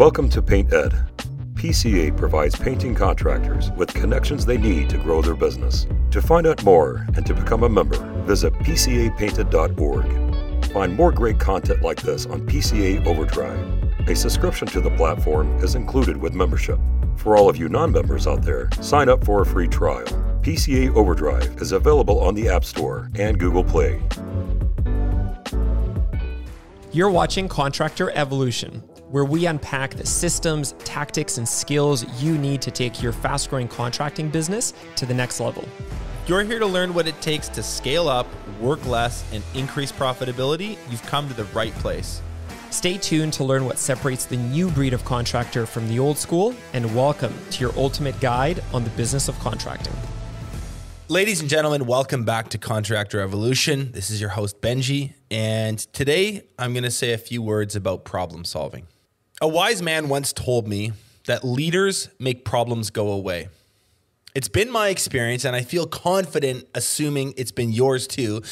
Welcome to Painted. PCA provides painting contractors with connections they need to grow their business. To find out more and to become a member, visit PCApainted.org. Find more great content like this on PCA Overdrive. A subscription to the platform is included with membership. For all of you non members out there, sign up for a free trial. PCA Overdrive is available on the App Store and Google Play. You're watching Contractor Evolution, where we unpack the systems, tactics, and skills you need to take your fast growing contracting business to the next level. You're here to learn what it takes to scale up, work less, and increase profitability. You've come to the right place. Stay tuned to learn what separates the new breed of contractor from the old school, and welcome to your ultimate guide on the business of contracting. Ladies and gentlemen, welcome back to Contractor Evolution. This is your host, Benji, and today I'm going to say a few words about problem solving. A wise man once told me that leaders make problems go away. It's been my experience, and I feel confident assuming it's been yours too,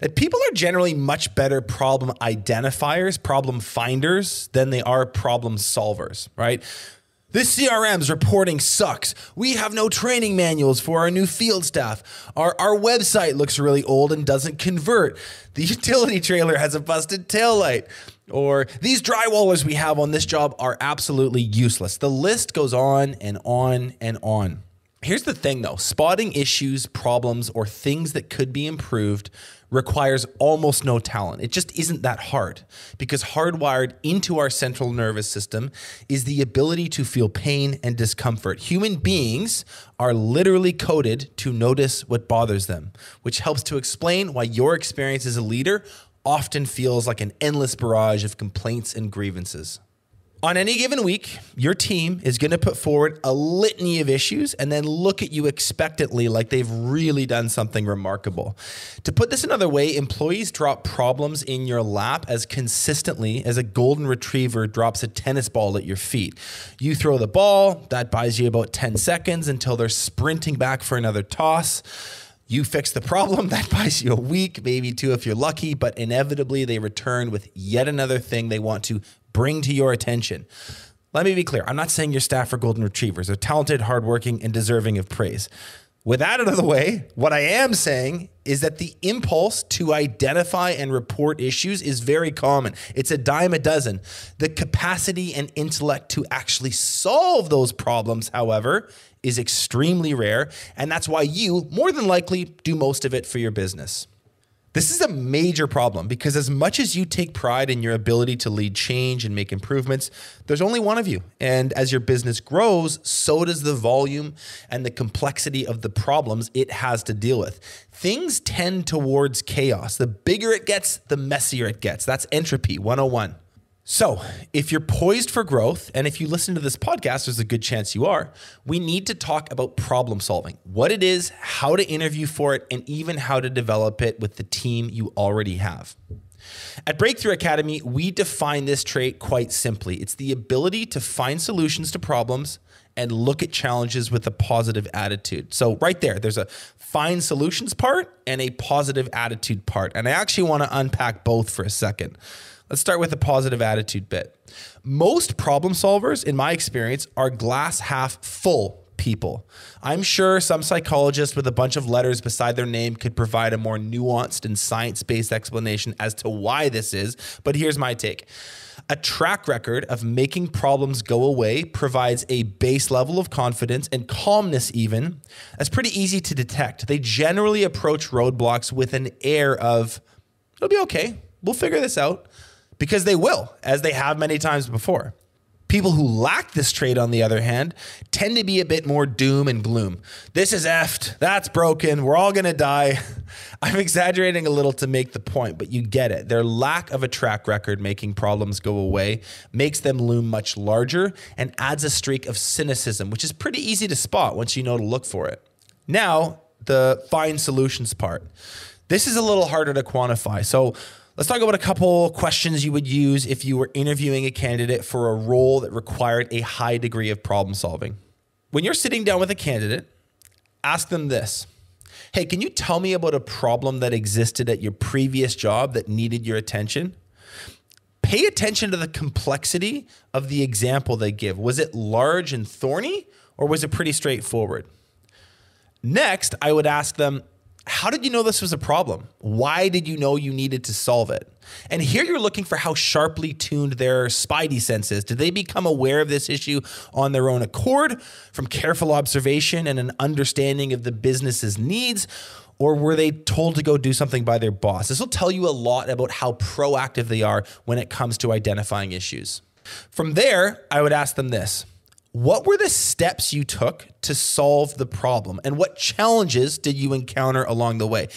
that people are generally much better problem identifiers, problem finders, than they are problem solvers, right? This CRM's reporting sucks. We have no training manuals for our new field staff. Our, our website looks really old and doesn't convert. The utility trailer has a busted taillight. Or these drywallers we have on this job are absolutely useless. The list goes on and on and on. Here's the thing though spotting issues, problems, or things that could be improved requires almost no talent. It just isn't that hard because hardwired into our central nervous system is the ability to feel pain and discomfort. Human beings are literally coded to notice what bothers them, which helps to explain why your experience as a leader often feels like an endless barrage of complaints and grievances. On any given week, your team is going to put forward a litany of issues and then look at you expectantly like they've really done something remarkable. To put this another way, employees drop problems in your lap as consistently as a golden retriever drops a tennis ball at your feet. You throw the ball, that buys you about 10 seconds until they're sprinting back for another toss. You fix the problem, that buys you a week, maybe two if you're lucky, but inevitably they return with yet another thing they want to bring to your attention. Let me be clear I'm not saying your staff are golden retrievers. They're talented, hardworking, and deserving of praise. With that out of the way, what I am saying is that the impulse to identify and report issues is very common. It's a dime a dozen. The capacity and intellect to actually solve those problems, however, is extremely rare. And that's why you, more than likely, do most of it for your business. This is a major problem because, as much as you take pride in your ability to lead change and make improvements, there's only one of you. And as your business grows, so does the volume and the complexity of the problems it has to deal with. Things tend towards chaos. The bigger it gets, the messier it gets. That's entropy 101. So, if you're poised for growth, and if you listen to this podcast, there's a good chance you are, we need to talk about problem solving what it is, how to interview for it, and even how to develop it with the team you already have. At Breakthrough Academy, we define this trait quite simply it's the ability to find solutions to problems and look at challenges with a positive attitude. So, right there, there's a find solutions part and a positive attitude part. And I actually want to unpack both for a second. Let's start with the positive attitude bit. Most problem solvers, in my experience, are glass half full people. I'm sure some psychologist with a bunch of letters beside their name could provide a more nuanced and science based explanation as to why this is, but here's my take. A track record of making problems go away provides a base level of confidence and calmness, even. That's pretty easy to detect. They generally approach roadblocks with an air of, it'll be okay, we'll figure this out because they will, as they have many times before. People who lack this trait, on the other hand, tend to be a bit more doom and gloom. This is effed. That's broken. We're all going to die. I'm exaggerating a little to make the point, but you get it. Their lack of a track record making problems go away makes them loom much larger and adds a streak of cynicism, which is pretty easy to spot once you know to look for it. Now, the find solutions part. This is a little harder to quantify. So, Let's talk about a couple questions you would use if you were interviewing a candidate for a role that required a high degree of problem solving. When you're sitting down with a candidate, ask them this Hey, can you tell me about a problem that existed at your previous job that needed your attention? Pay attention to the complexity of the example they give. Was it large and thorny, or was it pretty straightforward? Next, I would ask them, how did you know this was a problem? Why did you know you needed to solve it? And here you're looking for how sharply tuned their spidey sense is. Did they become aware of this issue on their own accord from careful observation and an understanding of the business's needs? Or were they told to go do something by their boss? This will tell you a lot about how proactive they are when it comes to identifying issues. From there, I would ask them this what were the steps you took to solve the problem? And what challenges did you encounter along the way?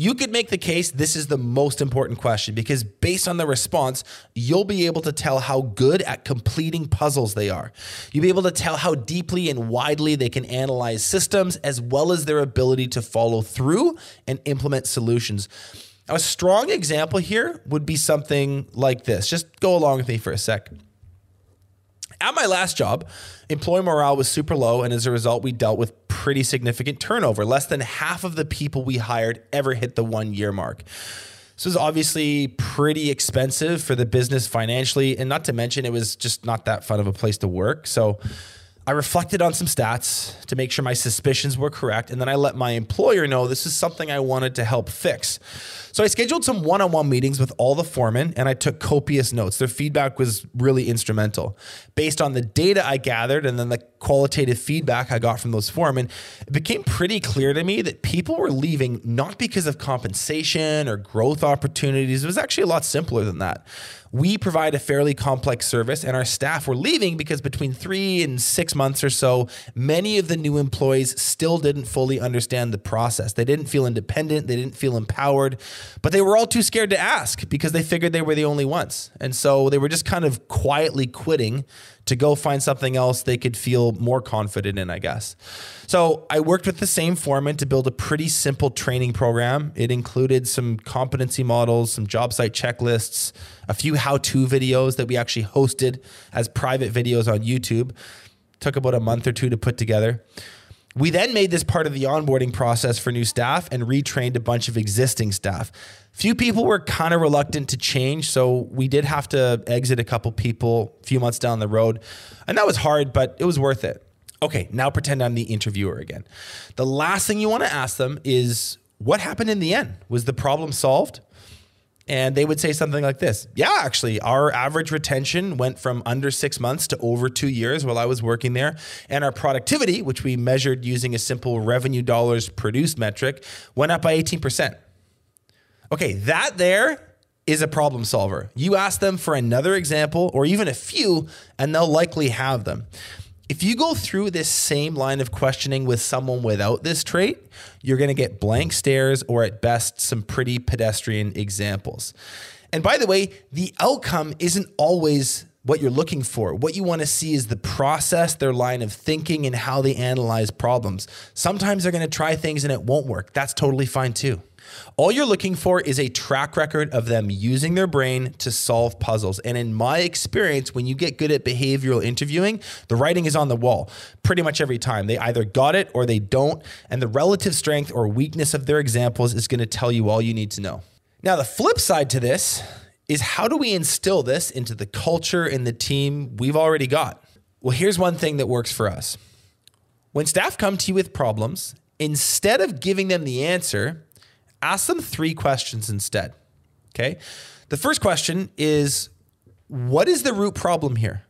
You could make the case this is the most important question because based on the response, you'll be able to tell how good at completing puzzles they are. You'll be able to tell how deeply and widely they can analyze systems as well as their ability to follow through and implement solutions. A strong example here would be something like this. Just go along with me for a sec. At my last job, employee morale was super low, and as a result, we dealt with pretty significant turnover. Less than half of the people we hired ever hit the one year mark. This was obviously pretty expensive for the business financially, and not to mention, it was just not that fun of a place to work. So, I reflected on some stats to make sure my suspicions were correct, and then I let my employer know this is something I wanted to help fix. So I scheduled some one on one meetings with all the foremen and I took copious notes. Their feedback was really instrumental. Based on the data I gathered and then the qualitative feedback I got from those foremen, it became pretty clear to me that people were leaving not because of compensation or growth opportunities. It was actually a lot simpler than that we provide a fairly complex service, and our staff were leaving because between three and six months or so, many of the new employees still didn't fully understand the process. They didn't feel independent, they didn't feel empowered, but they were all too scared to ask because they figured they were the only ones. And so they were just kind of quietly quitting to go find something else they could feel more confident in, I guess. So I worked with the same foreman to build a pretty simple training program. It included some competency models, some job site checklists, a few how to videos that we actually hosted as private videos on YouTube. Took about a month or two to put together. We then made this part of the onboarding process for new staff and retrained a bunch of existing staff. Few people were kind of reluctant to change, so we did have to exit a couple people a few months down the road. And that was hard, but it was worth it. Okay, now pretend I'm the interviewer again. The last thing you want to ask them is what happened in the end? Was the problem solved? And they would say something like this Yeah, actually, our average retention went from under six months to over two years while I was working there. And our productivity, which we measured using a simple revenue dollars produced metric, went up by 18%. Okay, that there is a problem solver. You ask them for another example or even a few, and they'll likely have them. If you go through this same line of questioning with someone without this trait, you're going to get blank stares or at best some pretty pedestrian examples. And by the way, the outcome isn't always what you're looking for. What you want to see is the process, their line of thinking, and how they analyze problems. Sometimes they're going to try things and it won't work. That's totally fine too. All you're looking for is a track record of them using their brain to solve puzzles. And in my experience, when you get good at behavioral interviewing, the writing is on the wall pretty much every time. They either got it or they don't. And the relative strength or weakness of their examples is going to tell you all you need to know. Now, the flip side to this is how do we instill this into the culture and the team we've already got? Well, here's one thing that works for us. When staff come to you with problems, instead of giving them the answer, ask them three questions instead. Okay. The first question is what is the root problem here?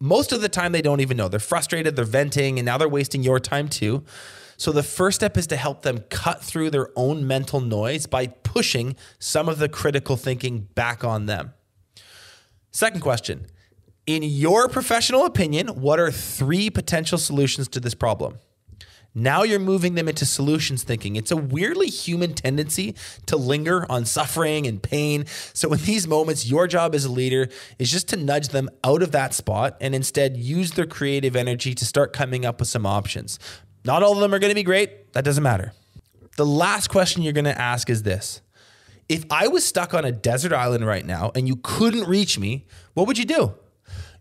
Most of the time, they don't even know. They're frustrated, they're venting, and now they're wasting your time too. So, the first step is to help them cut through their own mental noise by pushing some of the critical thinking back on them. Second question In your professional opinion, what are three potential solutions to this problem? Now you're moving them into solutions thinking. It's a weirdly human tendency to linger on suffering and pain. So, in these moments, your job as a leader is just to nudge them out of that spot and instead use their creative energy to start coming up with some options. Not all of them are going to be great. That doesn't matter. The last question you're going to ask is this If I was stuck on a desert island right now and you couldn't reach me, what would you do?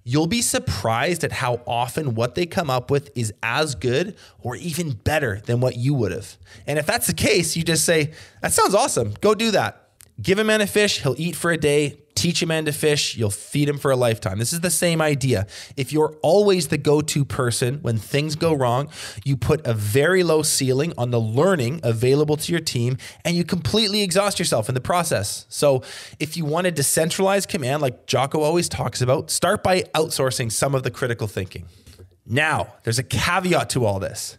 You'll be surprised at how often what they come up with is as good or even better than what you would have. And if that's the case, you just say, That sounds awesome. Go do that. Give a man a fish, he'll eat for a day. Teach a man to fish, you'll feed him for a lifetime. This is the same idea. If you're always the go to person when things go wrong, you put a very low ceiling on the learning available to your team and you completely exhaust yourself in the process. So, if you want a decentralized command, like Jocko always talks about, start by outsourcing some of the critical thinking. Now, there's a caveat to all this.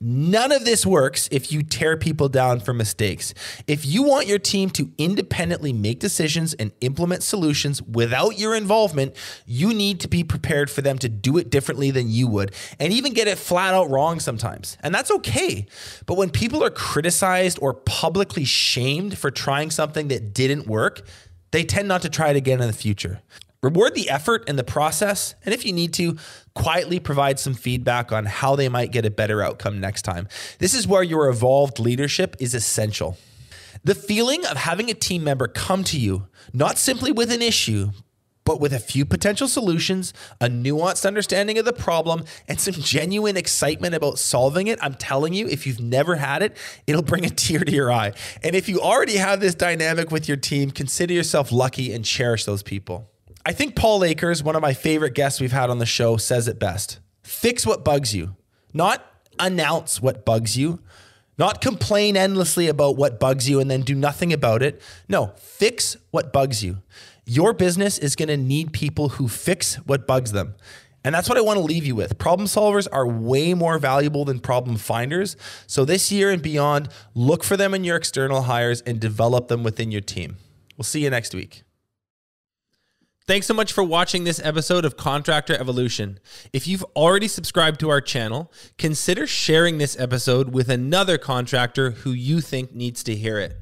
None of this works if you tear people down for mistakes. If you want your team to independently make decisions and implement solutions without your involvement, you need to be prepared for them to do it differently than you would and even get it flat out wrong sometimes. And that's okay. But when people are criticized or publicly shamed for trying something that didn't work, they tend not to try it again in the future. Reward the effort and the process, and if you need to, quietly provide some feedback on how they might get a better outcome next time. This is where your evolved leadership is essential. The feeling of having a team member come to you, not simply with an issue, but with a few potential solutions, a nuanced understanding of the problem, and some genuine excitement about solving it, I'm telling you, if you've never had it, it'll bring a tear to your eye. And if you already have this dynamic with your team, consider yourself lucky and cherish those people. I think Paul Akers, one of my favorite guests we've had on the show, says it best. Fix what bugs you, not announce what bugs you, not complain endlessly about what bugs you and then do nothing about it. No, fix what bugs you. Your business is going to need people who fix what bugs them. And that's what I want to leave you with. Problem solvers are way more valuable than problem finders. So this year and beyond, look for them in your external hires and develop them within your team. We'll see you next week. Thanks so much for watching this episode of Contractor Evolution. If you've already subscribed to our channel, consider sharing this episode with another contractor who you think needs to hear it.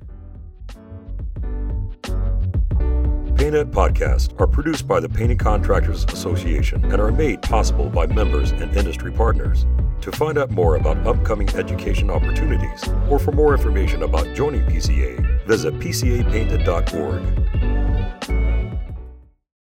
Painted podcasts are produced by the Painting Contractors Association and are made possible by members and industry partners. To find out more about upcoming education opportunities or for more information about joining PCA, visit pcapainted.org.